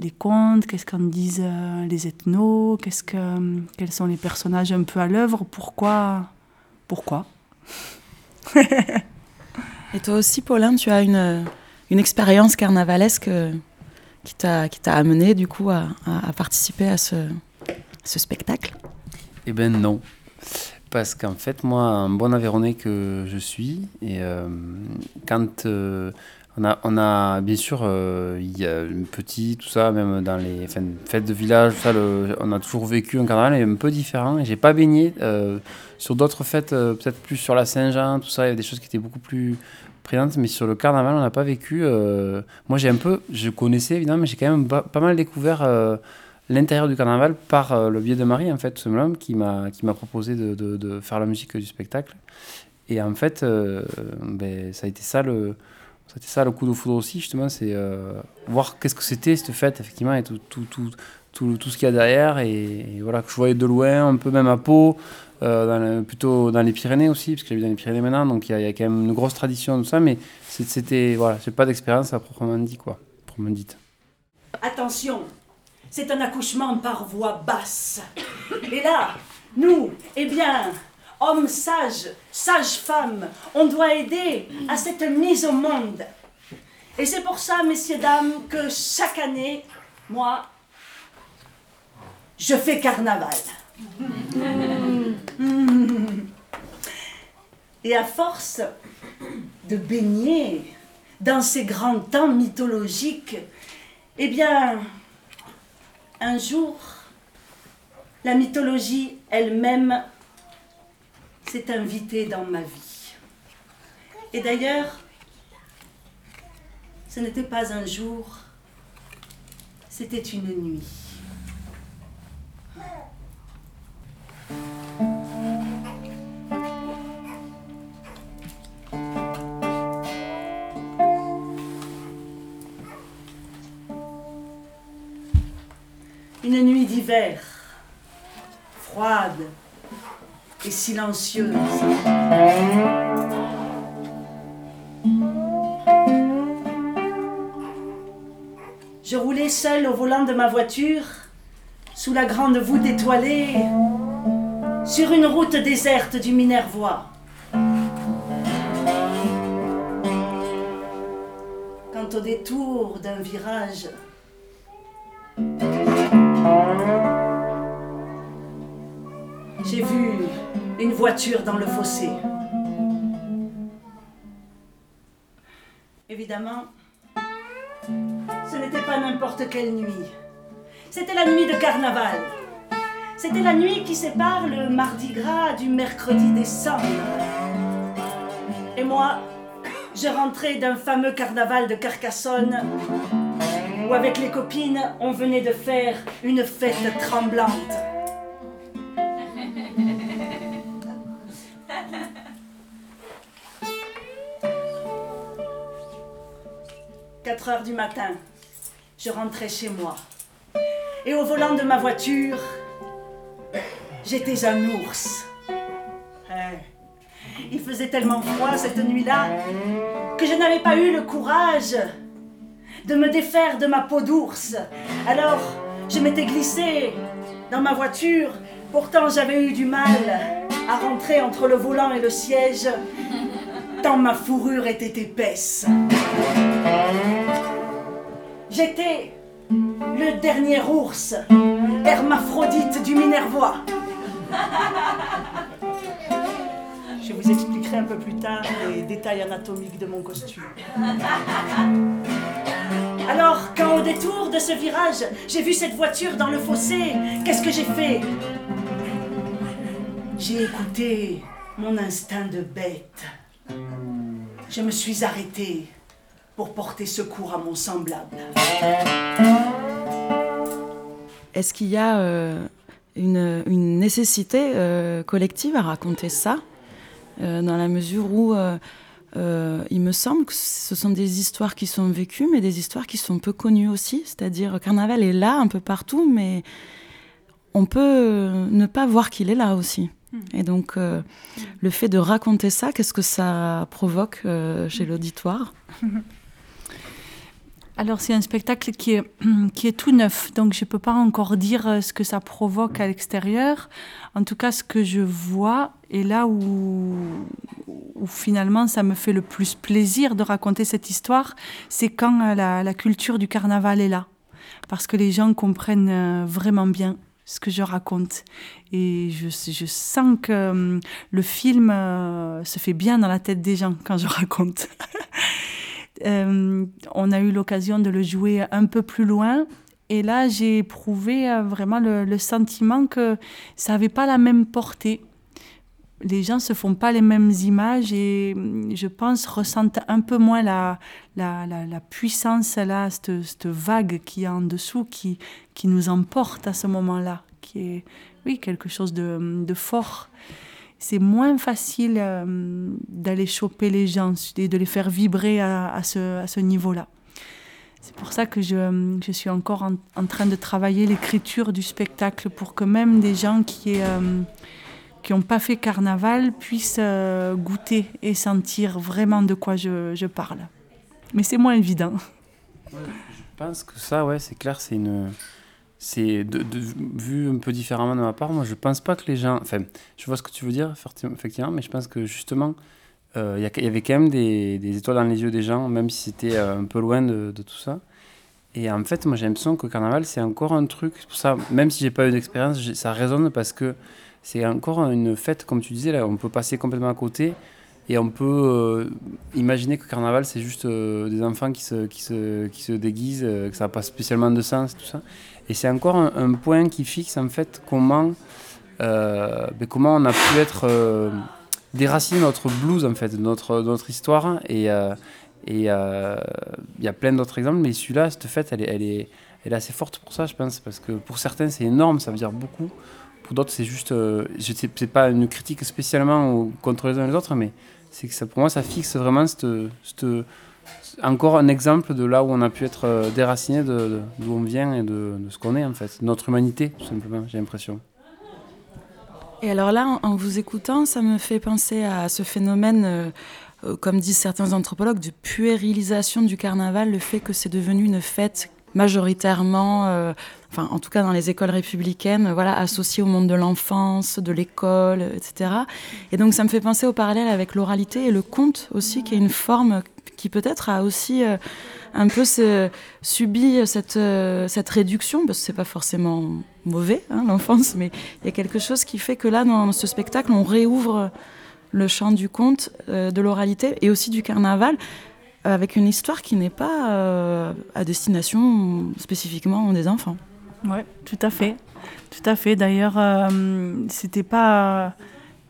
les contes, qu'est-ce qu'en disent euh, les ethnos, qu'est-ce que, quels sont les personnages un peu à l'œuvre, pourquoi, pourquoi Et toi aussi, Paulin, tu as une, une expérience carnavalesque euh, qui t'a qui t'a amené du coup à, à- à participer à ce, ce spectacle? Eh ben non. Parce qu'en fait, moi, un bon Aveyronais que je suis, et euh, quand euh, on, a, on a, bien sûr, euh, il y a une petite, tout ça, même dans les fêtes de village, ça, le- on a toujours vécu un carnaval un peu différent. J'ai pas baigné euh, sur d'autres fêtes, euh, peut-être plus sur la Saint-Jean, tout ça, il y a des choses qui étaient beaucoup plus présentes, mais sur le carnaval, on n'a pas vécu. moi, j'ai un peu, je connaissais évidemment, mais j'ai quand même pas, mal découvert. l'intérieur du carnaval par le biais de Marie, en fait, tout simplement, qui m'a qui m'a proposé de, de, faire la musique du spectacle. Et en fait, ben, ça a été ça le été ça le coup de foudre aussi, justement, c'est euh, voir qu'est-ce que c'était cette fête, effectivement, et tout, tout, tout, tout, tout ce qu'il y a derrière. Et, voilà, que je voyais de loin, un peu même à Pau, euh, dans le- plutôt dans les Pyrénées aussi, parce que j'habite dans les Pyrénées maintenant, donc il y, a- quand même une grosse tradition, tout ça, mais c'était, voilà, j'ai pas d'expérience à proprement dit, quoi, proprement dite. Attention, c'est un accouchement par voix basse. Et là, nous, eh bien, hommes sages, sages-femmes, on doit aider à cette mise au monde. Et c'est pour ça, messieurs, dames, que chaque année, moi, je fais carnaval. Et à force de baigner dans ces grands temps mythologiques, eh bien, un jour, la mythologie elle-même s'est invitée dans ma vie. Et d'ailleurs, ce n'était pas un jour, c'était une nuit. Une nuit d'hiver, froide silencieuse. Je roulais seule au volant de ma voiture sous la grande voûte étoilée, sur une route déserte du Minervois. Quand au détour d'un virage, j'ai vu une voiture dans le fossé. Évidemment, ce n'était pas n'importe quelle nuit. C'était la nuit de carnaval. C'était la nuit qui sépare le mardi gras du mercredi décembre. Et moi, je rentrais d'un fameux carnaval de Carcassonne où avec les copines, on venait de faire une fête tremblante. 4 heures du matin, je rentrais chez moi. Et au volant de ma voiture, j'étais un ours. Il faisait tellement froid cette nuit-là que je n'avais pas eu le courage de me défaire de ma peau d'ours. Alors, je m'étais glissée dans ma voiture. Pourtant, j'avais eu du mal à rentrer entre le volant et le siège, tant ma fourrure était épaisse. J'étais le dernier ours, hermaphrodite du Minervois. Je vous expliquerai un peu plus tard les détails anatomiques de mon costume. Alors, quand au détour de ce virage, j'ai vu cette voiture dans le fossé, qu'est-ce que j'ai fait? J'ai écouté mon instinct de bête. Je me suis arrêtée pour porter secours à mon semblable. Est-ce qu'il y a euh, une, nécessité euh, collective à raconter ça, euh, dans la mesure où il me semble que ce sont des histoires qui sont vécues, mais des histoires qui sont peu connues aussi. C'est-à-dire, Carnaval est là un peu partout, mais on peut ne pas voir qu'il est là aussi. Hmm. Et donc, le fait de raconter ça, qu'est-ce que ça provoque chez l'auditoire? Alors c'est un spectacle qui est, qui est tout neuf, donc je ne peux pas encore dire euh, ce que ça provoque à l'extérieur. En tout cas, ce que je vois, et là où, finalement ça me fait le plus plaisir de raconter cette histoire, c'est quand euh, la, culture du carnaval est là. Parce que les gens comprennent euh, vraiment bien ce que je raconte. Et je sens que le film se fait bien dans la tête des gens quand je raconte. Euh, on a eu l'occasion de le jouer un peu plus loin. Et là, j'ai éprouvé euh, vraiment le, sentiment que ça n'avait pas la même portée. Les gens se font pas les mêmes images et je pense ressentent un peu moins la, la, la, puissance, là, cette, cette, vague qui est en dessous, qui, qui nous emporte à ce moment-là, qui est, oui, quelque chose de, de fort c'est moins facile euh, d'aller choper les gens et de les faire vibrer à, ce, niveau-là. C'est pour ça que je, je suis encore en, train de travailler l'écriture du spectacle pour que même des gens qui n'ont pas fait carnaval puissent euh, goûter et sentir vraiment de quoi je, je parle. Mais c'est moins évident. je pense que ça, ouais, c'est clair, c'est une c'est de, vu un peu différemment de ma part. Moi, je pense pas que les gens. Enfin, je vois ce que tu veux dire, effectivement, mais je pense que justement, euh, il y, avait quand même des, des, étoiles dans les yeux des gens, même si c'était euh, un peu loin de, de, tout ça. Et en fait, moi, j'ai l'impression que le carnaval, c'est encore un truc. Pour ça, même si j'ai pas eu d'expérience, ça résonne parce que c'est encore une fête, comme tu disais, là, on peut passer complètement à côté. Et on peut euh, imaginer que le carnaval, c'est juste des enfants qui se, qui se, qui se déguisent, que ça n'a pas spécialement de sens, tout ça. Et c'est encore un, point qui fixe en fait comment, euh, ben, comment on a pu être euh, déraciné notre blues en fait, notre, notre histoire. Et euh, il y a plein d'autres exemples, mais celui-là, cette fête, elle est, elle, est, elle est assez forte pour ça, je pense, parce que pour certains, c'est énorme, ça veut dire beaucoup. Pour d'autres, c'est juste. c'est pas une critique spécialement contre les uns et les autres, mais c'est que pour moi, ça fixe vraiment cette, cette encore un exemple de là où on a pu être euh, déraciné de, d'où on vient et de, ce qu'on est en fait, notre humanité tout simplement, j'ai l'impression. Et alors là, en, vous écoutant, ça me fait penser à ce phénomène, euh, euh, comme disent certains anthropologues, de puérilisation du carnaval, le fait que c'est devenu une fête majoritairement, enfin en tout cas dans les écoles républicaines, voilà, associé au monde de l'enfance, de l'école, etc. Et donc ça me fait penser au parallèle avec l'oralité et le conte aussi, qui est une forme qui peut-être a aussi un peu subi cette, cette réduction, parce que c'est pas forcément mauvais, hein, l'enfance, mais il y a quelque chose qui fait que là, dans ce spectacle, on réouvre le chant du conte, de l'oralité et aussi du carnaval, avec une histoire qui n'est pas euh, à destination spécifiquement des enfants. Oui, tout à fait. Tout à fait. D'ailleurs, euh, c'était pas.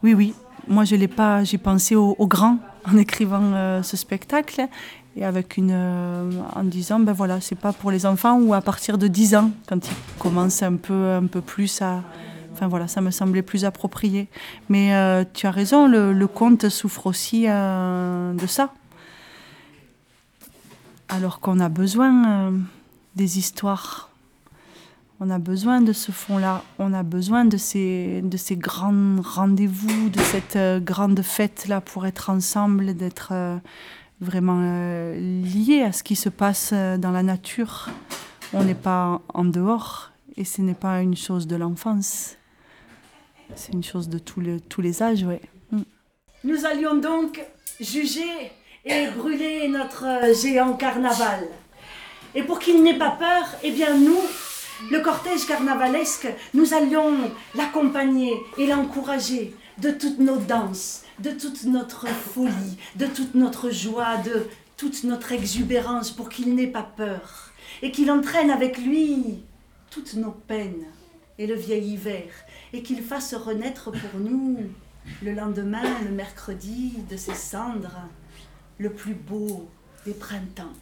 Oui, oui. Moi, je l'ai pas. J'ai pensé au, grand en écrivant euh, ce spectacle et avec une en disant ben voilà, c'est pas pour les enfants ou à partir de 10 ans quand ils commencent un peu un peu plus à. Enfin voilà, ça me semblait plus approprié. Mais tu as raison, le, conte souffre aussi de ça alors qu'on a besoin euh, des histoires. On a besoin de ce fond-là, on a besoin de ces, de ces grands rendez-vous, de cette euh, grande fête-là pour être ensemble, d'être euh, vraiment liés à ce qui se passe dans la nature. On n'est pas en dehors et ce n'est pas une chose de l'enfance. C'est une chose de tous les, tous les âges, oui. Mm. Nous allions donc juger et brûler notre euh, géant carnaval. Et pour qu'il n'ait pas peur, eh bien nous, le cortège carnavalesque, nous allions l'accompagner et l'encourager de toutes nos danses, de toute notre folie, de toute notre joie, de toute notre exubérance pour qu'il n'ait pas peur et qu'il entraîne avec lui toutes nos peines et le vieil hiver et qu'il fasse renaître pour nous le lendemain, le mercredi, de ses cendres le plus beau des printemps.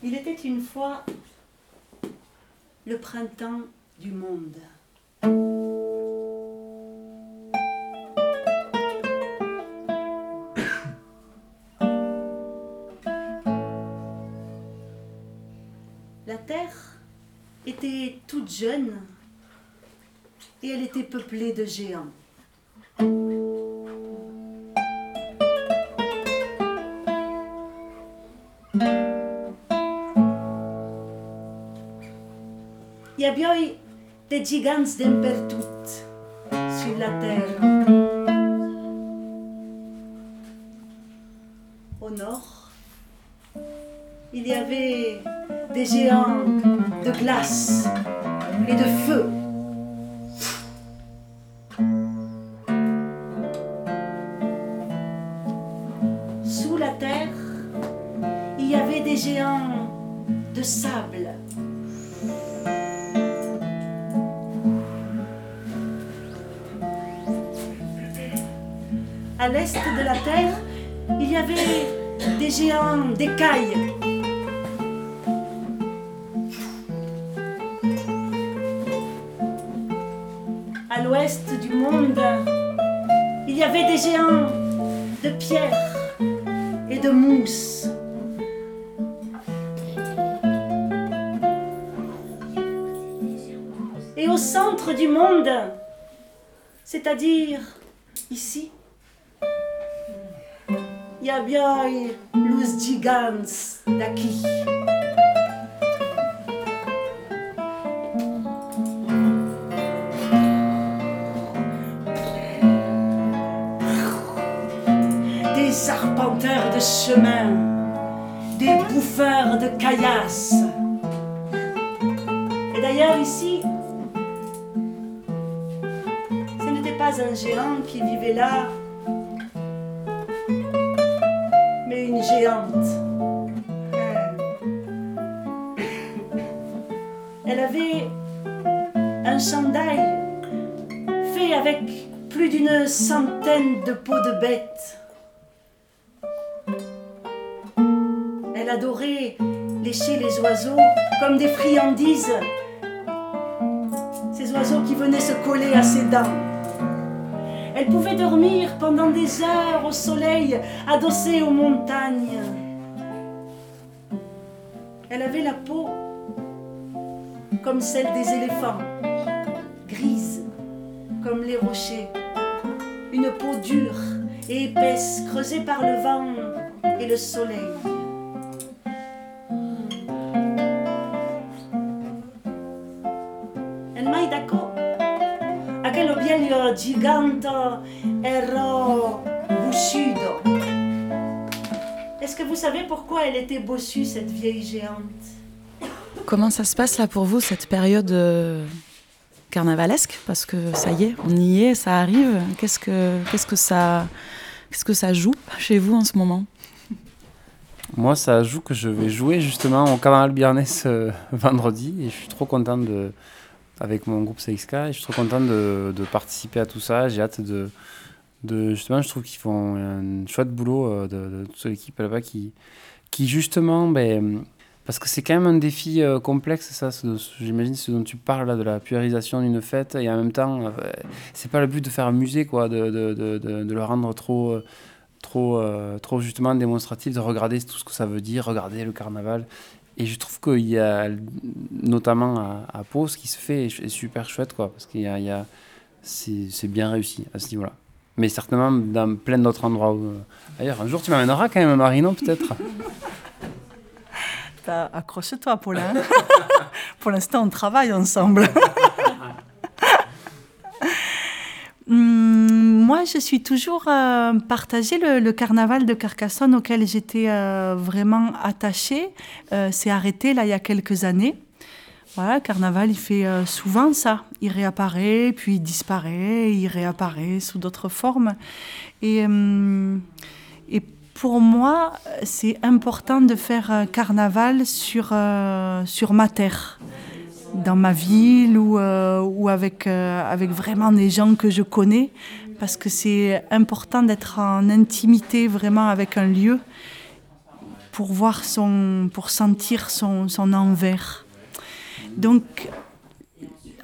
Il était une fois le printemps du monde. La terre était toute jeune et elle était peuplée de géants. Bien des gigants d'impertut sur la terre. Au nord, il y avait des géants de glace et de feu. De la Terre, il y avait des géants d'écailles. À l'ouest du monde, il y avait des géants de pierre et de mousse. Et au centre du monde, c'est-à-dire ici, Gigantes daqui. Des arpenteurs de chemin, des bouffeurs de caillasses. Et d'ailleurs ici, ce n'était pas un géant qui vivait là plus d'une centaine de peaux de bêtes. Elle adorait lécher les oiseaux comme des friandises, ces oiseaux qui venaient se coller à ses dents. Elle pouvait dormir pendant des heures au soleil, adossée aux montagnes. Elle avait la peau comme celle des éléphants, grise comme les rochers, une peau dure épaisse, creusée par le vent et le soleil. Mai bussudo. Est-ce que vous savez pourquoi elle était bossue, cette vieille géante? Comment ça se passe là pour vous, cette période euh, carnavalesque Parce que ça y est, on y est, ça arrive. Qu'est-ce que, qu'est-ce que, ça, qu'est-ce que ça joue chez vous en ce moment? Moi, ça joue que je vais jouer justement au Carnaval Biarnais ce vendredi et je suis trop content de, avec mon groupe CXK, et je suis trop content de, de participer à tout ça. J'ai hâte de, de. Justement, je trouve qu'ils font un chouette boulot euh, de, de toute l'équipe là-bas qui, qui justement. Ben, parce que c'est quand même un défi euh, complexe, ça, j'imagine, ce dont tu parles là, de la puérisation d'une fête, et en même temps, euh, c'est pas le but de faire un musée, quoi, de, de, de, de, le rendre trop, euh, euh, trop justement démonstratif, de regarder tout ce que ça veut dire, regarder le carnaval. Et je trouve qu'il y a, notamment à, Pau, ce qui se fait est, est super chouette, quoi, parce qu'il c'est bien réussi à ce niveau-là. Mais certainement dans plein d'autres endroits où, euh, ailleurs. Un jour, tu m'amèneras quand même à Marino, peut-être? Accroche-toi, Paulin. Pour l'instant, on travaille ensemble. Hum, Moi, je suis toujours euh, partagée. Le, carnaval de Carcassonne auquel j'étais euh, vraiment attachée euh, s'est arrêté là il y a quelques années. Voilà, le carnaval, il fait euh, souvent ça. Il réapparaît, puis il disparaît, il réapparaît sous d'autres formes. Et, et pour moi, c'est important de faire un carnaval sur, euh, sur ma terre, dans ma ville ou, euh, ou avec, euh, avec vraiment des gens que je connais, parce que c'est important d'être en intimité vraiment avec un lieu pour voir son, pour sentir son, son envers. Donc,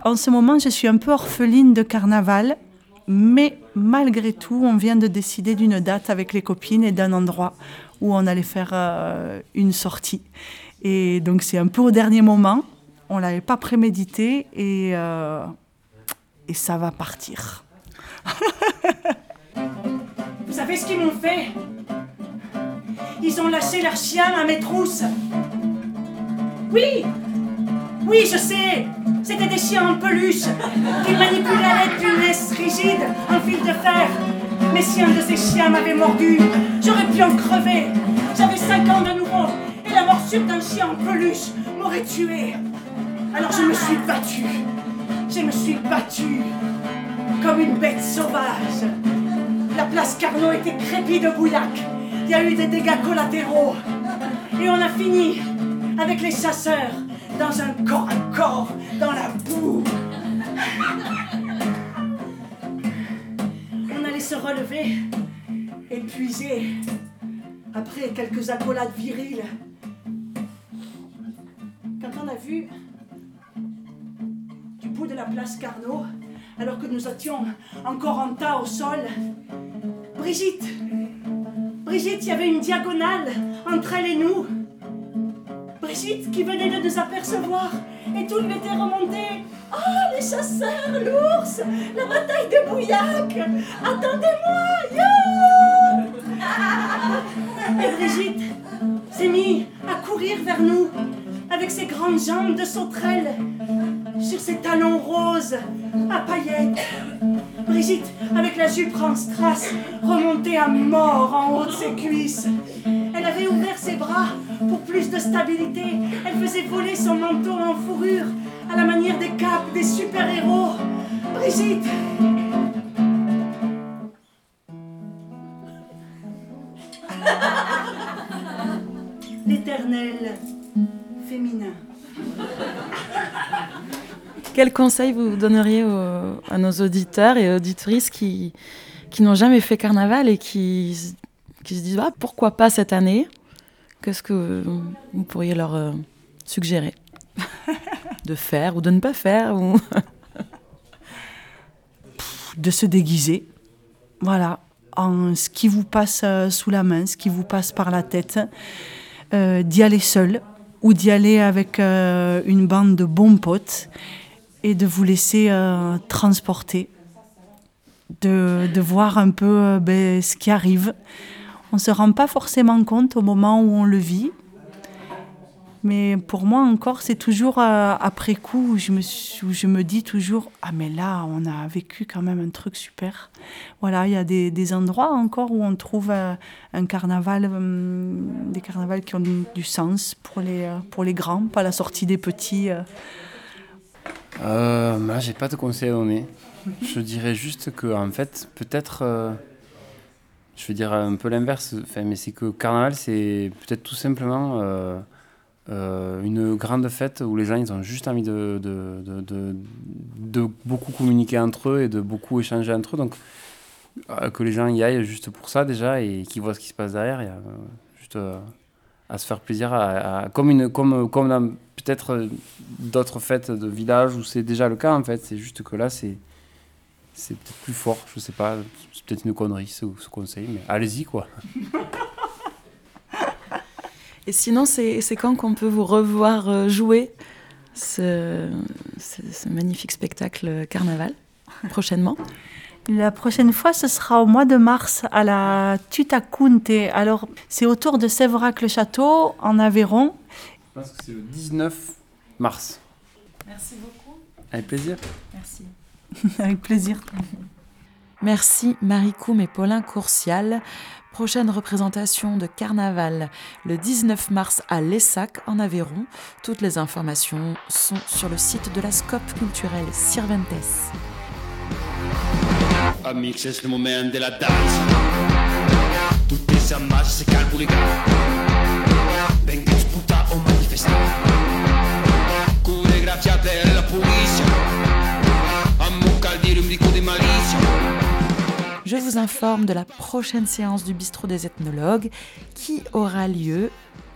en ce moment, je suis un peu orpheline de carnaval, mais malgré tout, on vient de décider d'une date avec les copines et d'un endroit où on allait faire euh, une sortie. Et donc, c'est un peu au dernier moment. On ne l'avait pas prémédité et, euh, et ça va partir. Vous savez ce qu'ils m'ont fait? Ils ont lâché leur chien à mes trousses. Oui Oui, je sais C'était des chiens en peluche qu'ils manipulaient d'une laisse rigide en fil de fer. Mais si un de ces chiens m'avait mordu, j'aurais pu en crever. J'avais 5 ans de nouveau et la morsure d'un chien en peluche m'aurait tué. Alors je me suis battue. Je me suis battue comme une bête sauvage. La place Carnot était crépie de bouillac. Il y a eu des dégâts collatéraux. Et on a fini avec les chasseurs dans un corps à corps, dans la boue. On allait se relever, épuisé, après quelques accolades viriles. Quand on a vu du bout de la place Carnot, alors que nous étions encore en tas au sol, Brigitte Brigitte, il y avait une diagonale entre elle et nous. Brigitte qui venait de nous apercevoir et tout lui était remonté. Ah, les chasseurs, l'ours, la bataille de Bouillac Attendez-moi, yo Et Brigitte s'est mise à courir vers nous avec ses grandes jambes de sauterelle sur ses talons roses à paillettes. Brigitte, avec la jupe en strass, remontée à mort en haut de ses cuisses. Elle avait ouvert ses bras pour plus de stabilité. Elle faisait voler son manteau en fourrure à la manière des capes des super-héros. Brigitte L'éternel féminin. Quel conseil vous donneriez à nos auditeurs et auditrices qui, n'ont jamais fait carnaval et qui, qui se disent ah, pourquoi pas cette année? Qu'est-ce que vous pourriez leur euh, suggérer? De faire ou de ne pas faire ou... de se déguiser. Voilà, en ce qui vous passe euh, sous la main, ce qui vous passe par la tête, euh, d'y aller seul ou d'y aller avec euh, une bande de bons potes et de vous laisser euh, transporter. de, de voir un peu ben, ce qui arrive. On ne se rend pas forcément compte au moment où on le vit. Mais pour moi encore, c'est toujours euh, après coup où je, me dis toujours Ah, mais là, on a vécu quand même un truc super. Voilà, il y a des, endroits encore où on trouve euh, un carnaval, hum, des carnavals qui ont du, sens pour les, euh, grands, pas la sortie des petits. euh. Euh, là, j'ai pas de conseils à donner. Je dirais juste que, fait, peut-être. Euh, je vais dire un peu l'inverse, enfin, mais c'est que Carnaval, c'est peut-être tout simplement euh, euh, une grande fête où les gens ils ont juste envie de, de, de, de- beaucoup communiquer entre eux et de beaucoup échanger entre eux. Donc, euh, que les gens y aillent juste pour ça déjà et qu'ils voient ce qui se passe derrière. Il y a euh, juste euh, à se faire plaisir, à, comme, une, comme, comme peut-être euh, d'autres fêtes de village où c'est déjà le cas en fait. C'est juste que là, c'est c'est peut-être plus fort. Je sais pas, c'est peut-être une connerie ce, ce conseil, mais allez-y quoi. Et sinon, c'est quand qu'on peut vous revoir euh, jouer ce, ce- ce magnifique spectacle Carnaval prochainement? La prochaine fois, ce sera au mois de mars à la Tutakunte. Alors, c'est autour de Séverac-le-Château, en Aveyron. Je pense que c'est le 19 mars. Merci beaucoup. Avec plaisir. Merci. Avec plaisir. Merci Marie Coum et Paulin Courcial. Prochaine représentation de Carnaval le 19 mars à Lessac en Aveyron. Toutes les informations sont sur le site de la Scope culturelle Sirventes. Le moment de la danse. Tutti si ammassano, si calcolano. Venga sputa o manifesta. Coreografia Je vous informe de la prochaine séance du Bistrot des ethnologues qui aura lieu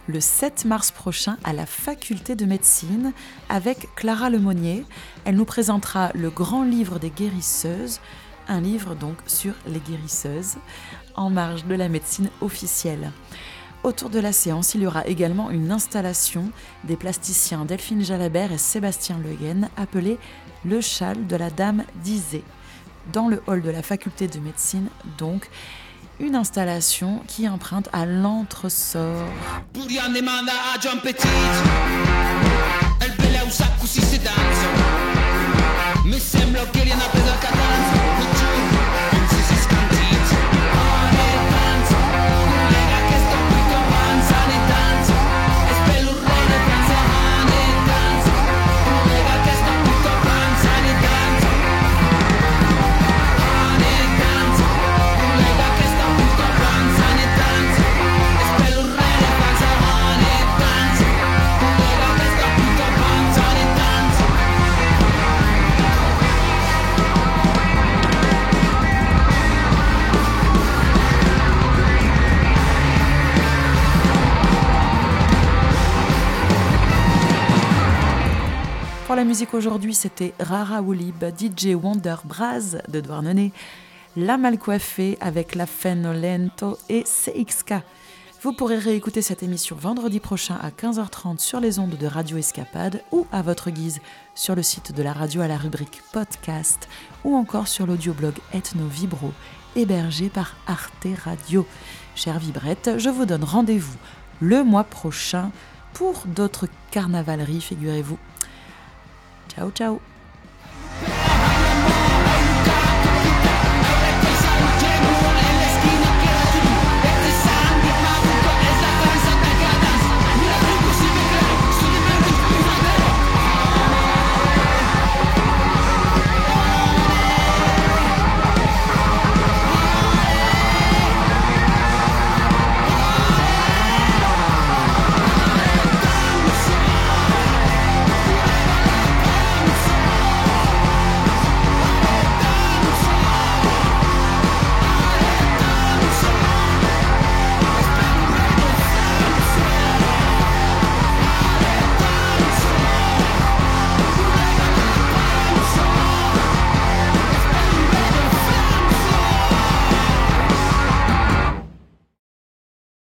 le 7 mars prochain à la faculté de médecine avec Clara Lemonnier. Elle nous présentera le grand livre des guérisseuses, un livre donc sur les guérisseuses en marge de la médecine officielle. Autour de la séance, il y aura également une installation des plasticiens Delphine Jalabert et Sébastien Leguen appelée Le châle de la dame d'Isée dans le hall de la faculté de médecine, donc une installation qui emprunte à l'entresort. Musique aujourd'hui, c'était Rara Oulib, DJ Wonder Braz de Douarnenez, La Malcoiffée avec La Fenolento et CXK. Vous pourrez réécouter cette émission vendredi prochain à 15h30 sur les ondes de Radio Escapade ou à votre guise sur le site de la radio à la rubrique podcast ou encore sur l'audioblog Ethno Vibro hébergé par Arte Radio. Chère Vibrette, je vous donne rendez-vous le mois prochain pour d'autres carnavaleries, figurez-vous. Ciao, ciao.